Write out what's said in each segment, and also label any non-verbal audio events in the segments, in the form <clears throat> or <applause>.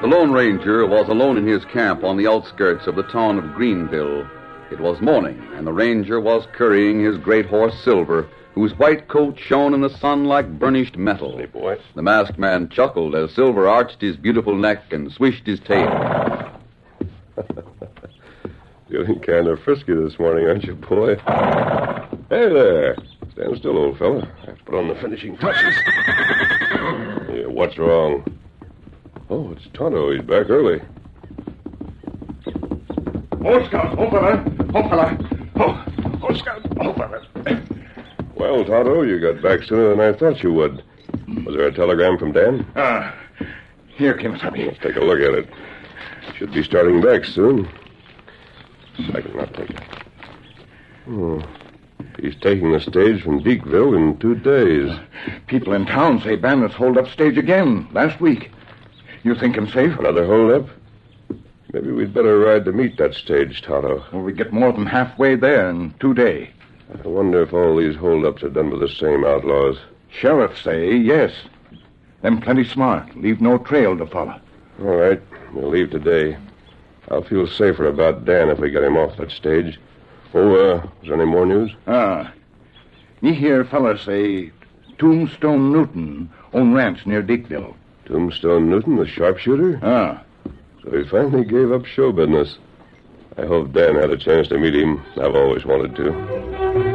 The Lone Ranger was alone in his camp on the outskirts of the town of Greenville. It was morning, and the Ranger was currying his great horse Silver, whose white coat shone in the sun like burnished metal. Hey, boy. The masked man chuckled as Silver arched his beautiful neck and swished his tail. Feeling kind of frisky this morning, aren't you, boy? Hey there. Stand still, old fella. I have to put on the finishing touches. Yeah, what's wrong? Oh, it's Tonto. He's back early. Oh, Scout, oh, fella. Oh, fella. Oh, oh, Scout, oh, fella. Well, Tonto, you got back sooner than I thought you would. Was there a telegram from Dan? Ah, here, Kimasabi. Let's take a look at it. Should be starting back soon. Second, I'll take it. Oh. He's taking the stage from Deekville in two days. People in town say bandits hold up stage again last week. You think him safe? Another holdup? Maybe we'd better ride to meet that stage, Tonto. Well, we get more than halfway there in two days. I wonder if all these holdups are done by the same outlaws. Sheriff say yes. Them plenty smart. Leave no trail to follow. All right, we'll leave today. I'll feel safer about Dan if we get him off that stage. Oh, uh, is there any more news? Ah. Me hear fella say Tombstone Newton own ranch near Deekville. Tombstone Newton, the sharpshooter? Ah. So he finally gave up show business. I hope Dan had a chance to meet him. I've always wanted to.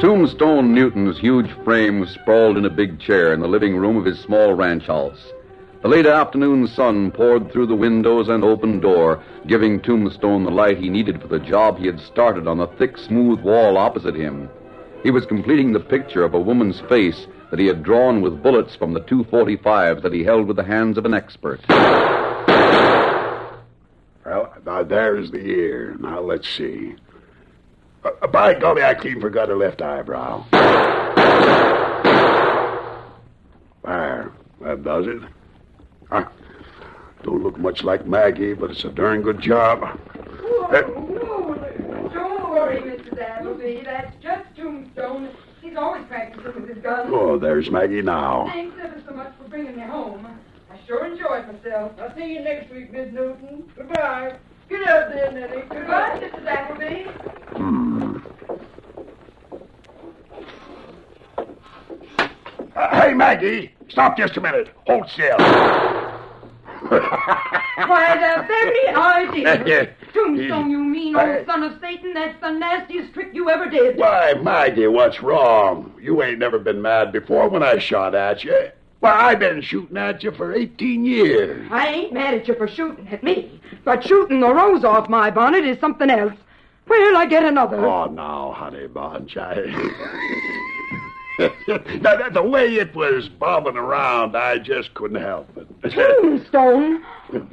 Tombstone Newton's huge frame sprawled in a big chair in the living room of his small ranch house. The late afternoon sun poured through the windows and open door, giving Tombstone the light he needed for the job he had started on the thick, smooth wall opposite him. He was completing the picture of a woman's face that he had drawn with bullets from the 245s that he held with the hands of an expert. Well, now there's the ear. Now let's see. Uh, by golly, I clean forgot her left eyebrow. There, that does it. Huh. Don't look much like Maggie, but it's a darn good job. Uh, Don't worry, Mrs. Appleby. That's just Tombstone. He's always practicing with his gun. oh, there's Maggie now. Thanks ever so much for bringing me home. I sure enjoyed myself. I'll see you next week, Miss Newton. Goodbye. Get out there, Nellie. Goodbye, Mrs. Appleby. Hmm. Stop just a minute. Hold still. Why, the very idea. Tombstone, <laughs> you mean old son of Satan. That's the nastiest trick you ever did. Why, Maggie, what's wrong? You ain't never been mad before when I shot at you. Why, I've been shooting at you for 18 years. I ain't mad at you for shooting at me, but shooting the rose off my bonnet is something else. Where'll I get another? Oh, now, honey bunch, I... <laughs> <laughs> now, that, the way it was bobbing around, I just couldn't help it. <laughs> Tombstone,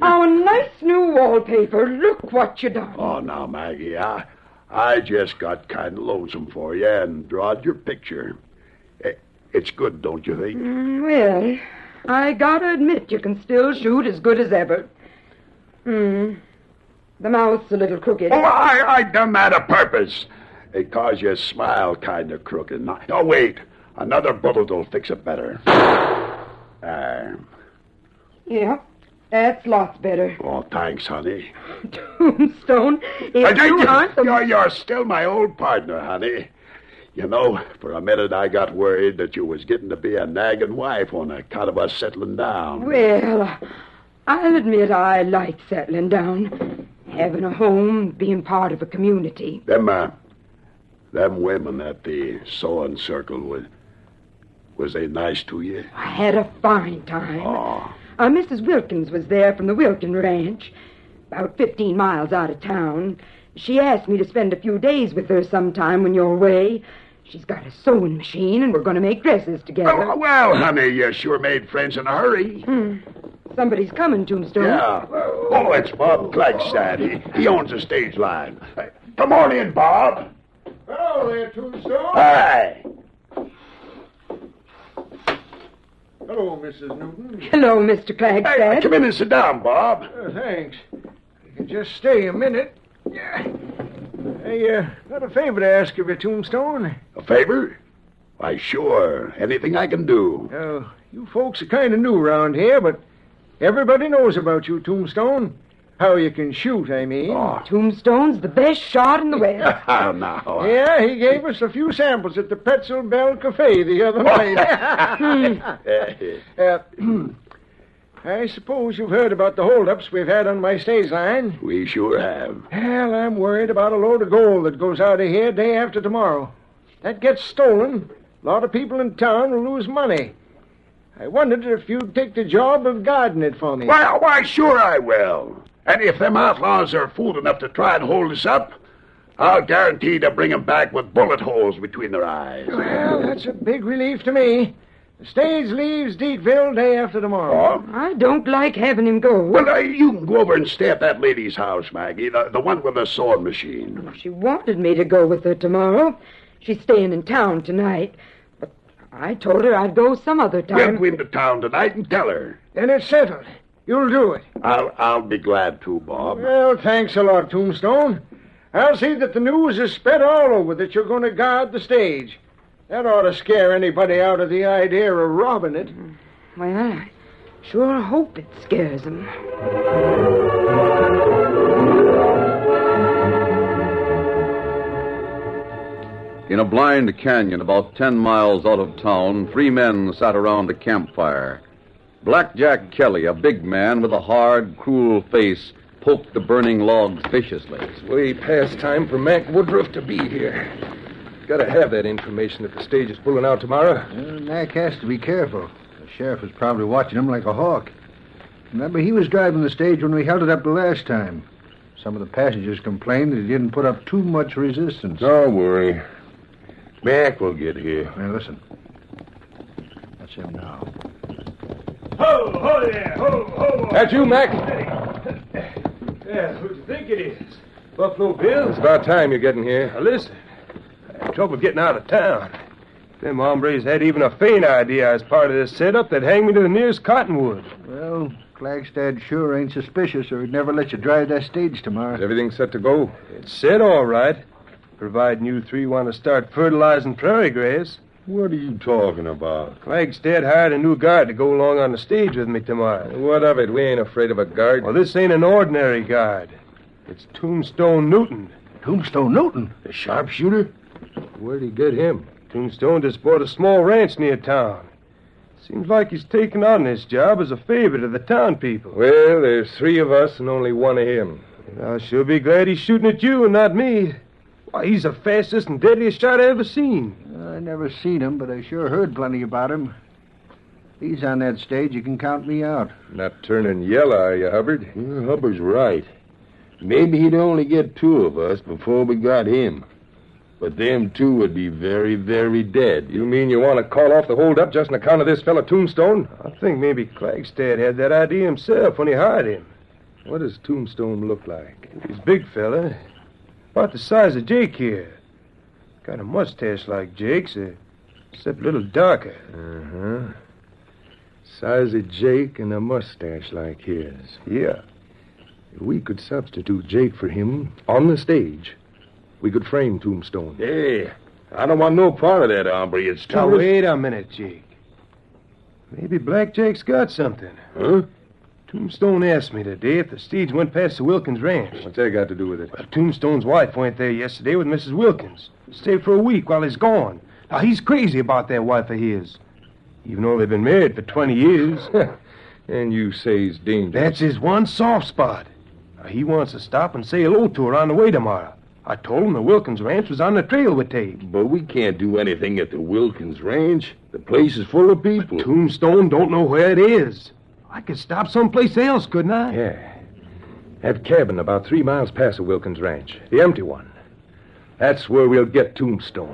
our nice new wallpaper. Look what you done. oh, now, Maggie, I, I just got kind of lonesome for you and drawed your picture. Eh, It's good, don't you think? Mm, Well, I gotta admit you can still shoot as good as ever. Hmm. The mouth's a little crooked. Oh, I, I done that a purpose. It caused your smile kind of crooked. Oh, wait. Another bullet will fix it better. Uh, Yeah, that's lots better. oh, thanks, honey. Tombstone, if you aren't the... you're, you're still my old partner, honey. You know, for a minute I got worried that you was getting to be a nagging wife on account of us settling down. Well, I'll admit I like settling down. Having a home, being part of a community. Them, uh, them women at the sewing circle was, was they nice to you? I had a fine time. Oh, Uh, Mrs. Wilkins was there from the Wilkin Ranch, about 15 miles out of town. She asked me to spend a few days with her sometime when you're away. She's got a sewing machine, and we're going to make dresses together. oh, well, honey, you sure made friends in a hurry. Somebody's coming, Tombstone. Yeah. Oh, it's Bob Flagstaff. He, he owns a stage line. Come on in, Bob. Hello there, Tombstone. Hi. Hello, Mrs. Newton. Hello, Mr. Hey, come in and sit down, Bob. Uh, thanks. You can just stay a minute. Yeah. Hey, uh, got a favor to ask of you, Tombstone. A favor? Why, sure. Anything I can do. Uh, you folks are kind of new around here, but everybody knows about you, Tombstone. How you can shoot, I mean. Oh, Tombstone's the best shot in the West. <laughs> Oh, now. Yeah, he gave us a few samples at the Pretzel Bell Cafe the other night. <laughs> uh, <clears throat> I suppose you've heard about the holdups we've had on my stage line. we sure have. Well, I'm worried about a load of gold that goes out of here day after tomorrow. That gets stolen. A lot of people in town will lose money. I wondered if you'd take the job of guarding it for me. Why, why, sure I will. And if them outlaws are fool enough to try and hold us up, I'll guarantee to bring 'em back with bullet holes between their eyes. Well, that's a big relief to me. The stage leaves Deekville day after tomorrow. Oh? I don't like having him go. Well, uh, you can go over and stay at that lady's house, Maggie, the, the one with the sewing machine. She wanted me to go with her tomorrow. She's staying in town tonight. But I told her I'd go some other time. We'll time. go into town tonight and tell her. Then it's settled. You'll do it. I'll, I'll be glad to, Bob. Well, thanks a lot, Tombstone. I'll see that the news is spread all over that you're going to guard the stage. That ought to scare anybody out of the idea of robbing it. Well, I sure hope it scares them. In a blind canyon about ten miles out of town, three men sat around a campfire. Blackjack Kelly, a big man with a hard, cruel face, poked the burning logs viciously. It's way past time for Mac Woodruff to be here. Gotta have that information if the stage is pulling out tomorrow. Well, Mac has to be careful. The sheriff is probably watching him like a hawk. Remember, he was driving the stage when we held it up the last time. Some of the passengers complained that he didn't put up too much resistance. Don't worry. Mac will get here. Now, listen. That's him now. Ho, ho there, ho, ho. That you, Mac? Yeah, who do you think it is? Buffalo Bill? It's about time you're getting here. Now, listen. I had trouble getting out of town. If Them hombres had even a faint idea I was part of this setup that hang me to the nearest cottonwood. Well, Flagstad sure ain't suspicious, or he'd never let you drive that stage tomorrow. Is everything set to go? It's set all right, providing you three want to start fertilizing prairie grass. What are you talking about? Flagstad hired a new guard to go along on the stage with me tomorrow. What of it? We ain't afraid of a guard. Well, this ain't an ordinary guard. It's Tombstone Newton. Tombstone Newton? The sharpshooter? Where'd he get him? Tombstone just bought a small ranch near town. Seems like he's taken on this job as a favor to the town people. Well, there's three of us and only one of him. I'll sure be glad he's shooting at you and not me. Why, he's the fastest and deadliest shot I ever seen. I never seen him, but I sure heard plenty about him. He's on that stage, you can count me out. Not turning yellow, are you, Hubbard? Yeah, Hubbard's right. Maybe he'd only get two of us before we got him. But them two would be very, very dead. You mean you want to call off the holdup just on account of this fella Tombstone? I think maybe Flagstad had that idea himself when he hired him. What does Tombstone look like? He's a big fella. About the size of Jake here. Got a mustache like Jake's, uh, except a little darker. Uh-huh. Size of Jake and a mustache like his. Yeah. If we could substitute Jake for him on the stage, we could frame Tombstone. Hey, I don't want no part of that, hombre. It's too Now, ris- wait a minute, Jake. Maybe Blackjack's got something. Huh? Tombstone asked me today if the stage went past the Wilkins ranch. What's that got to do with it? Well, Tombstone's wife went there yesterday with Mrs. Wilkins. Stayed for a week while he's gone. Now, he's crazy about that wife of his. Even though they've been married for 20 years. <laughs> and you say he's dangerous. That's his one soft spot. Now, he wants to stop and say hello to her on the way tomorrow. I told him the Wilkins ranch was on the trail we take. But we can't do anything at the Wilkins Ranch. The place is full of people. Tombstone don't know where it is. I could stop someplace else, couldn't I? Yeah. That cabin about three miles past the Wilkins Ranch. The empty one. That's where we'll get Tombstone.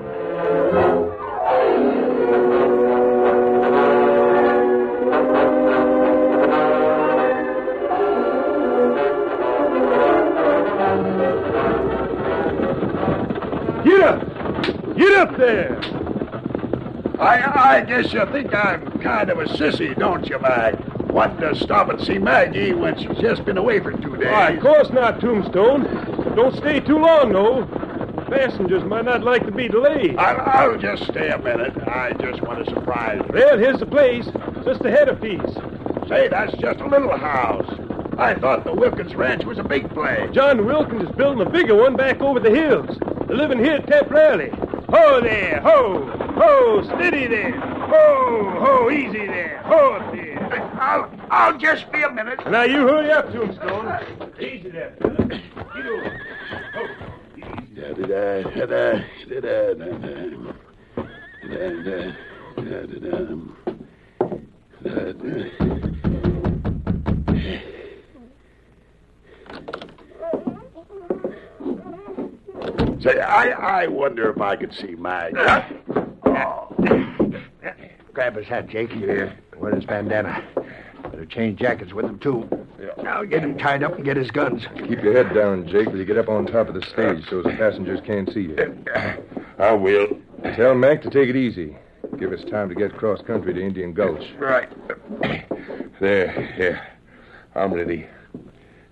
Get up! Get up there! I, I guess you think I'm kind of a sissy, don't you, Mag? Wanting to uh, stop and see Maggie when she's just been away for two days. Why, of course not, Tombstone. Don't stay too long, though. Passengers might not like to be delayed. I'll, I'll just stay a minute. I just want to surprise you. Well, here's the place. Just ahead of piece. Say, that's just a little house. I thought the Wilkins Ranch was a big place. John Wilkins is building a bigger one back over the hills. They're living here temporarily. Ho there, ho, ho, steady there. Ho, ho, easy there. Ho up there. I'll, I'll just be a minute. Now you hurry up, Tombstone. Easy there, fella. Get over. Ho. Da-da-da, da-da, da-da, da-da, da-da, da-da. Say, I, I wonder if I could see Mag. Oh. Grab his hat, Jake. Here. Wear his bandana. Better change jackets with him, too. Now get him tied up and get his guns. Keep your head down, Jake, till you get up on top of the stage so the passengers can't see you. I will. Tell Mac to take it easy. Give us time to get cross country to Indian Gulch. Right. There, yeah. I'm ready.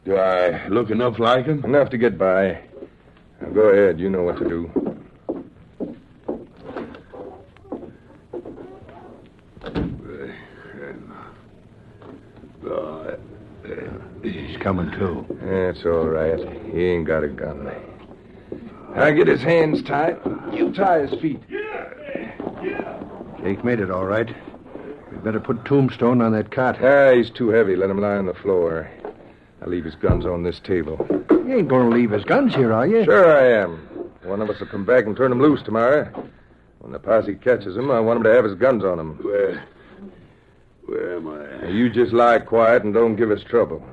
Do I look enough like him? Enough to get by. Now go ahead. You know what to do. Coming, too. That's all right. He ain't got a gun. Now get his hands tied. You tie his feet. Jake made it all right. We better put Tombstone on that cot. Ah, he's too heavy. Let him lie on the floor. I'll leave his guns on this table. You ain't going to leave his guns here, are you? Sure I am. One of us will come back and turn him loose tomorrow. When the posse catches him, I want him to have his guns on him. Where? Where am I? You just lie quiet and don't give us trouble.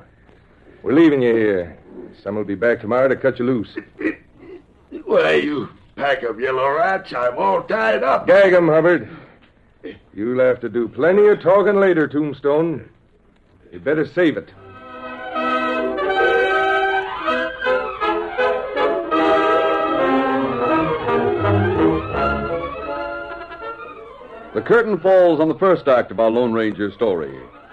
We're leaving you here. Some will be back tomorrow to cut you loose. <coughs> Why, you pack of yellow rats. I'm all tied up. Gag 'em, Hubbard. You'll have to do plenty of talking later, Tombstone. You better save it. The curtain falls on the first act of our Lone Ranger story.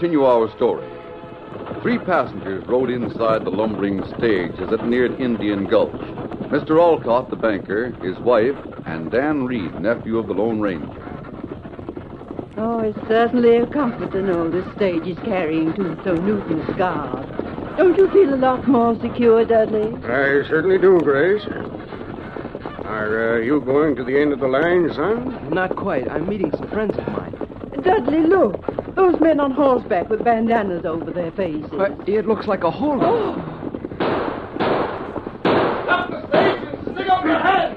Continue our story. Three passengers rode inside the lumbering stage as it neared Indian Gulch. Mr. Alcott, the banker, his wife, and Dan Reed, nephew of the Lone Ranger. Oh, it's certainly a comfort to know this stage is carrying Tombstone Newton's guard. Don't you feel a lot more secure, Dudley? I certainly do, Grace. Are uh, you going to the end of the line, son? Not quite. I'm meeting some friends of mine. Dudley, look. Those men on horseback with bandanas over their faces. But it looks like a hold oh! Stop the stage stick up your head!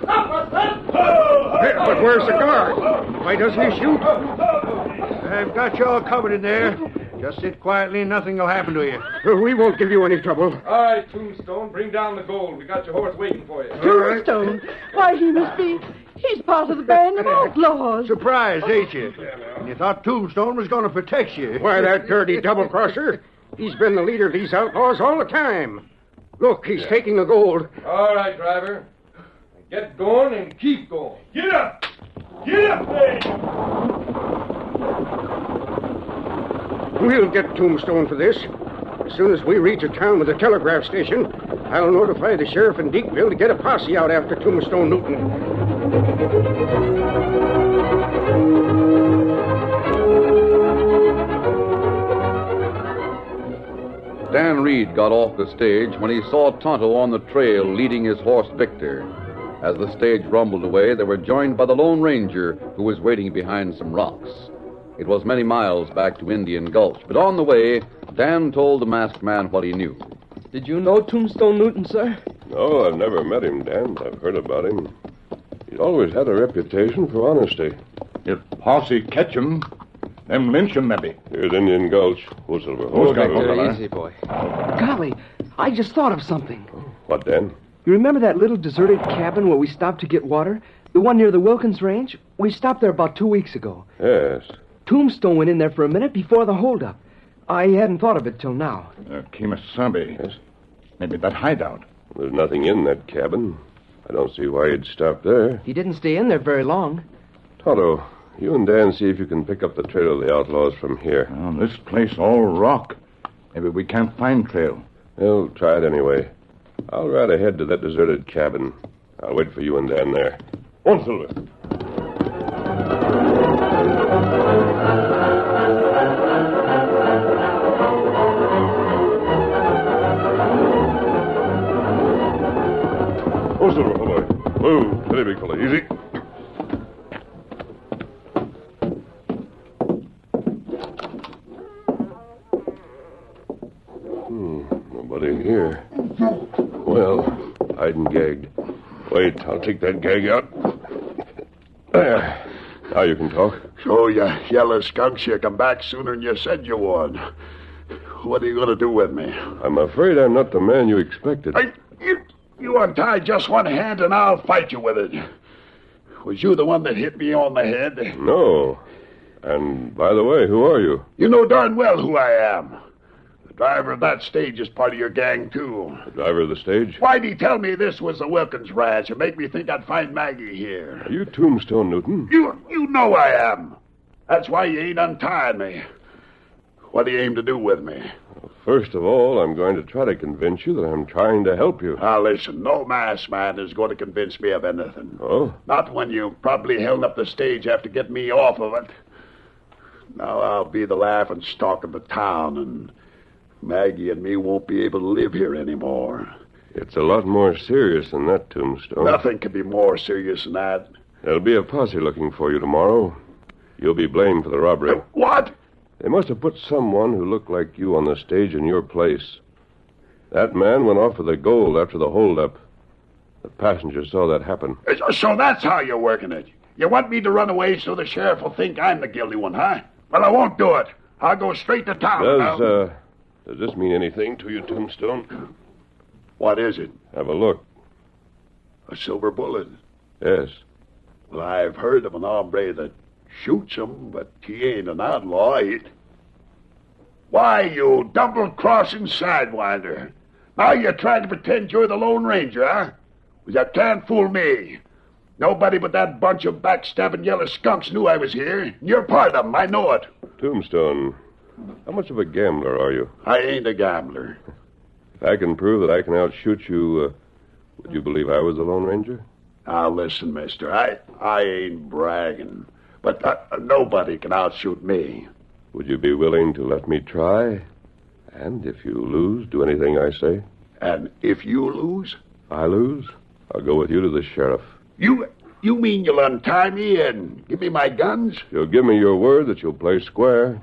Stop holdup. Hey, but where's the guard? Why doesn't he shoot? I've got you all covered in there. Just sit quietly and nothing will happen to you. Uh, we won't give you any trouble. All right, Tombstone, bring down the gold. We got your horse waiting for you. Tombstone? Why, he must be. He's part of the band of <laughs> outlaws. Surprised, ain't you? And you thought Tombstone was going to protect you. Why, that dirty double crosser. He's been the leader of these outlaws all the time. Look, he's taking the gold. All right, driver. Get going and keep going. Get up! Get up there! We'll get Tombstone for this. As soon as we reach a town with a telegraph station, I'll notify the sheriff in Deekville to get a posse out after Tombstone Newton. Reed got off the stage when he saw Tonto on the trail leading his horse Victor. As the stage rumbled away, they were joined by the Lone Ranger, who was waiting behind some rocks. It was many miles back to Indian Gulch, but on the way, Dan told the masked man what he knew. Did you know Tombstone Newton, sir? No, I've never met him, Dan, but I've heard about him. He's always had a reputation for honesty. If posse catch him, them lynch him, maybe. Here's Indian Gulch. Who's Silver? Who's got Victor, easy, boy. Golly, I just thought of something. What, then? You remember that little deserted cabin where we stopped to get water? The one near the Wilkins Range? We stopped there about two weeks ago. Yes. Tombstone went in there for a minute before the holdup. I hadn't thought of it till now. Uh, Kimasabi. Yes. Maybe that hideout. There's nothing in that cabin. I don't see why he'd stop there. He didn't stay in there very long. Tonto, you and Dan see if you can pick up the trail of the outlaws from here. Oh, this place all rock. Maybe we can't find trail. Well, try it anyway. I'll ride ahead to that deserted cabin. I'll wait for you and Dan there. On, Silver. Oh, Silver, boy. Whoa, steady, big fella. Easy. Hmm, nobody here. Well, hiding gagged. Wait, I'll take that gag out. There. Now you can talk. So, you yellow skunks, you come back sooner than you said you would. What are you going to do with me? I'm afraid I'm not the man you expected. I, you, you untie just one hand and I'll fight you with it. Was you the one that hit me on the head? No. And by the way, who are you? You know darn well who I am. Driver of that stage is part of your gang, too. The driver of the stage? Why'd he tell me this was the Wilkins Ranch and make me think I'd find Maggie here? Are you Tombstone Newton? You you know I am. That's why you ain't untying me. What do you aim to do with me? First of all, I'm going to try to convince you that I'm trying to help you. Now, listen, no masked man is going to convince me of anything. Oh? Not when you probably held up the stage after getting me off of it. Now I'll be the laughing stock of the town, and Maggie and me won't be able to live here anymore. It's a lot more serious than that, Tombstone. Nothing could be more serious than that. There'll be a posse looking for you tomorrow. You'll be blamed for the robbery. What? They must have put someone who looked like you on the stage in your place. That man went off with the gold after the holdup. The passenger saw that happen. So that's how you're working it. You want me to run away so the sheriff will think I'm the guilty one, huh? Well, I won't do it. I'll go straight to town. Does, uh, does this mean anything to you, Tombstone? What is it? Have a look. A silver bullet. Yes. Well, I've heard of an hombre that shoots 'em, but he ain't an outlaw. He... Why, you double-crossing sidewinder. Now you're trying to pretend you're the Lone Ranger, huh? Well, you can't fool me. Nobody but that bunch of backstabbing yellow skunks knew I was here. You're part of 'em, I know it. Tombstone, how much of a gambler are you? I ain't a gambler. If I can prove that I can outshoot you, uh, would you believe I was the Lone Ranger? Now, listen, mister, I, I ain't bragging, but uh, nobody can outshoot me. Would you be willing to let me try? And if you lose, do anything I say? And if you lose? I lose? I'll go with you to the sheriff. You you mean you'll untie me and give me my guns? You'll give me your word that you'll play square.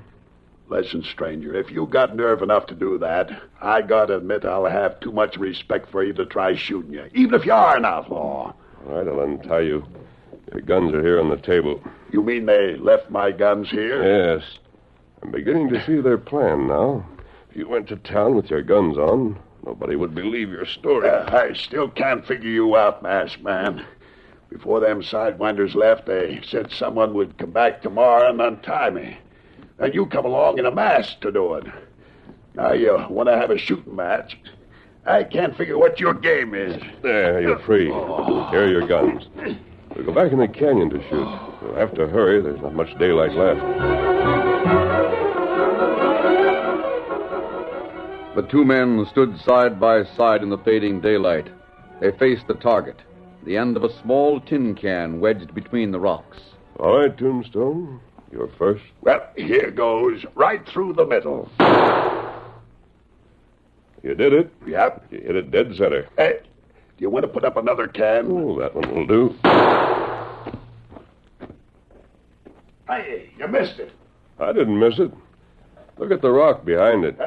Listen, stranger, if you got nerve enough to do that, I gotta admit I'll have too much respect for you to try shooting you, even if you are an outlaw. All right, I'll untie you. Your guns are here on the table. You mean they left my guns here? Yes. I'm beginning to see their plan now. If you went to town with your guns on, nobody would believe your story. Uh, I still can't figure you out, masked man. Before them sidewinders left, they said someone would come back tomorrow and untie me. And you come along in a mask to do it. Now you want to have a shooting match. I can't figure what your game is. There, you're free. Oh. Here are your guns. We'll go back in the canyon to shoot. We'll have to hurry. There's not much daylight left. The two men stood side by side in the fading daylight. They faced the target, the end of a small tin can wedged between the rocks. All right, Tombstone. You're first. Well, here goes, right through the middle. You did it. Yep. You hit it dead center. Hey, do you want to put up another can? Oh, that one will do. Hey, you missed it. I didn't miss it. Look at the rock behind it.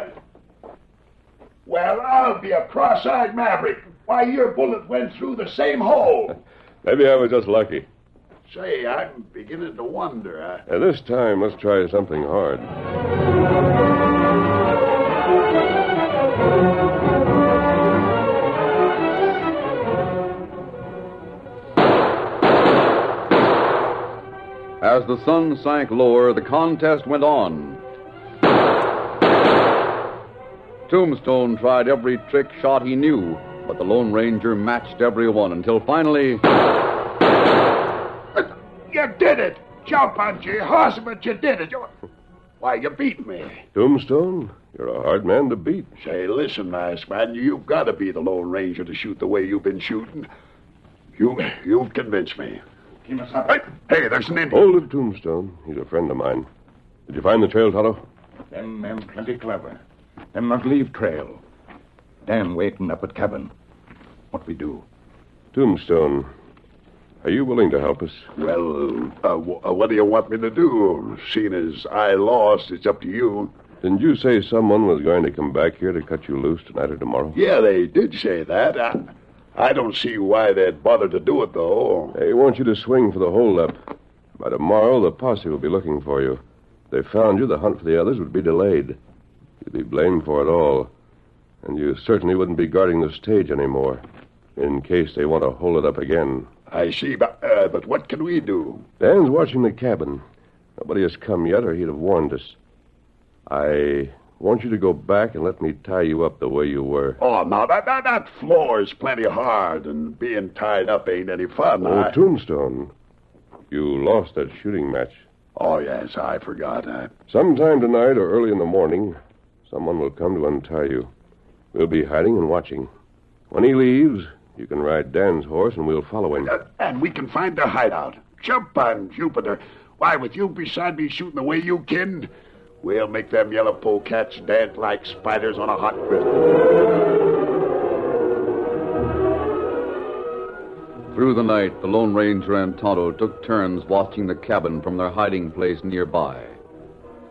Well, I'll be a cross-eyed maverick. Why, your bullet went through the same hole. <laughs> Maybe I was just lucky. Say, I'm beginning to wonder. Uh, Now, this time, let's try something hard. As the sun sank lower, the contest went on. Tombstone tried every trick shot he knew, but the Lone Ranger matched every one until finally. You did it! Jump on your horse, but you did it. You... Why, you beat me. Tombstone, you're a hard man to beat. Say, listen, nice man, you've got to be the Lone Ranger to shoot the way you've been shooting. You, you've convinced me. Keep us up. Hey, hey, there's an Indian. Hold it, Tombstone. He's a friend of mine. Did you find the trail, Tonto? Them men plenty clever. Them not leave trail. Dan waiting up at cabin. What we do? Tombstone, are you willing to help us? Well, uh, w- uh, what do you want me to do? Seeing as I lost, it's up to you. Didn't you say someone was going to come back here to cut you loose tonight or tomorrow? Yeah, they did say that. I, I don't see why they'd bother to do it, though. They want you to swing for the holdup. By tomorrow, the posse will be looking for you. If they found you, the hunt for the others would be delayed. You'd be blamed for it all. And you certainly wouldn't be guarding the stage anymore, in case they want to hold it up again. I see, but, uh, but what can we do? Dan's watching the cabin. Nobody has come yet, or he'd have warned us. I I want you to go back and let me tie you up the way you were. Oh, now, that, that, that floor is plenty hard, and being tied up ain't any fun. Oh, I- Tombstone. You lost that shooting match. Oh, yes, I forgot that. Sometime tonight or early in the morning, someone will come to untie you. We'll be hiding and watching. When he leaves, you can ride Dan's horse and we'll follow him. Uh, and we can find their hideout. Jump on Jupiter. Why, with you beside me shooting the way you can, we'll make them yellow polecats dance like spiders on a hot griddle. Through the night, the Lone Ranger and Tonto took turns watching the cabin from their hiding place nearby.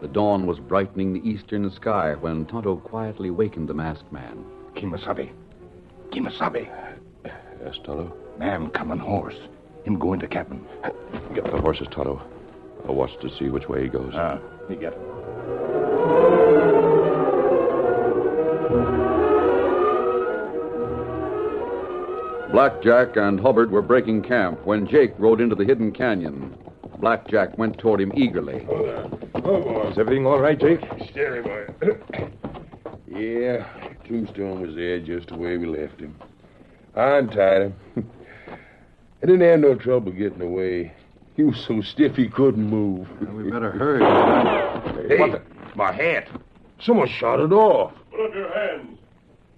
The dawn was brightening the eastern sky when Tonto quietly wakened the masked man. Kimasabi. Kimasabi. Yes, Tonto? Man coming horse. Him go into cabin. <laughs> Get the horses, Tonto. I'll watch to see which way he goes. Ah, he get it. Blackjack and Hubbard were breaking camp when Jake rode into the hidden canyon. Blackjack went toward him eagerly. oh Is everything all right, Jake? Steady, boy. <coughs> Yeah, Tombstone was there just the way we left him. I untied him. <laughs> I didn't have no trouble getting away. He was so stiff he couldn't move. we better hurry. <laughs> Hey, what the? My hat. Someone shot it off. Put up your hands.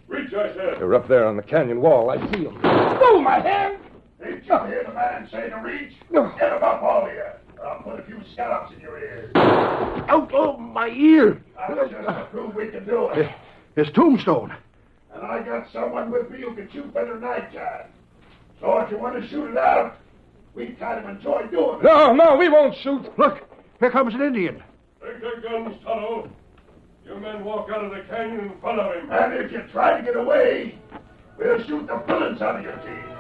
Reach, I said. They're up there on the canyon wall. I see them. Oh, my hand! Did you hear the man say to reach? No. Get him up, all of you. I'll put a few scallops in your ears. Out of my ear. That's just to prove we can do it. It's Tombstone. And I got someone with me who can shoot better than I can. So if you want to shoot it out, we kind of enjoy doing it. No, no, we won't shoot. Look, here comes an Indian. Take their guns, Tonto. Your men walk out of the canyon in front of him. And if you try to get away, we'll shoot the bullets out of your teeth.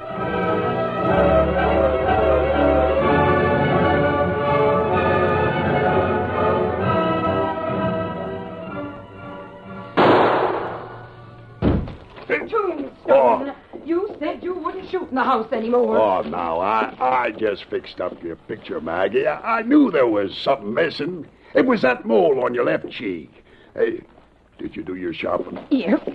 Tombstone, oh. you said you wouldn't shoot in the house anymore. Oh, now, I, I just fixed up your picture, Maggie. I, I knew there was something missing. It was that mole on your left cheek. Hey, did you do your shopping? Yep.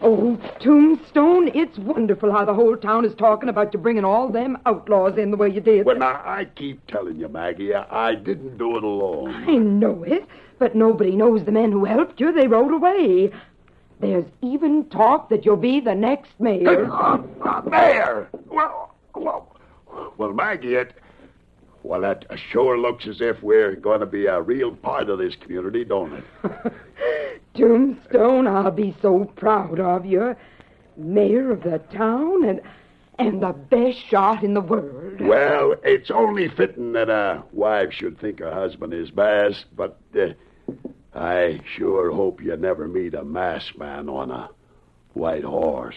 Oh, Tombstone, it's wonderful how the whole town is talking about you bringing all them outlaws in the way you did. Well, now, I keep telling you, Maggie, I, I didn't do it alone. I know it, but nobody knows the men who helped you. They rode away. There's even talk that you'll be the next mayor. <laughs> Mayor! Well, well, well, Maggie, it, well, that sure looks as if we're going to be a real part of this community, don't it? <laughs> Tombstone, I'll be so proud of you. Mayor of the town and and the best shot in the world. Well, it's only fitting that a wife should think her husband is best, but uh, I sure hope you never meet a masked man on a white horse.